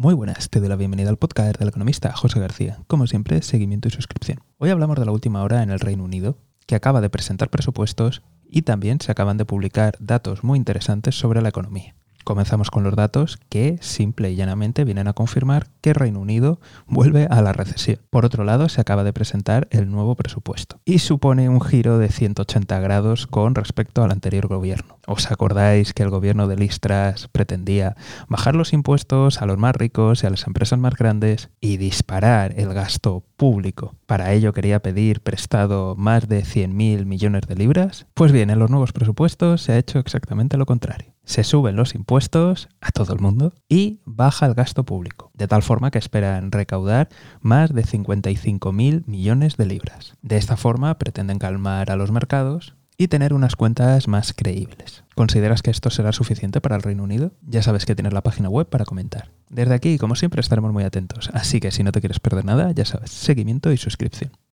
Muy buenas, te doy la bienvenida al podcast del economista José García. Como siempre, seguimiento y suscripción. Hoy hablamos de la última hora en el Reino Unido, que acaba de presentar presupuestos y también se acaban de publicar datos muy interesantes sobre la economía. Comenzamos con los datos que simple y llanamente vienen a confirmar que Reino Unido vuelve a la recesión. Por otro lado, se acaba de presentar el nuevo presupuesto y supone un giro de 180 grados con respecto al anterior gobierno. ¿Os acordáis que el gobierno de Listras pretendía bajar los impuestos a los más ricos y a las empresas más grandes y disparar el gasto público? Para ello quería pedir prestado más de 100.000 millones de libras. Pues bien, en los nuevos presupuestos se ha hecho exactamente lo contrario se suben los impuestos a todo el mundo y baja el gasto público, de tal forma que esperan recaudar más de 55.000 millones de libras. De esta forma pretenden calmar a los mercados y tener unas cuentas más creíbles. ¿Consideras que esto será suficiente para el Reino Unido? Ya sabes que tienes la página web para comentar. Desde aquí, como siempre, estaremos muy atentos, así que si no te quieres perder nada, ya sabes, seguimiento y suscripción.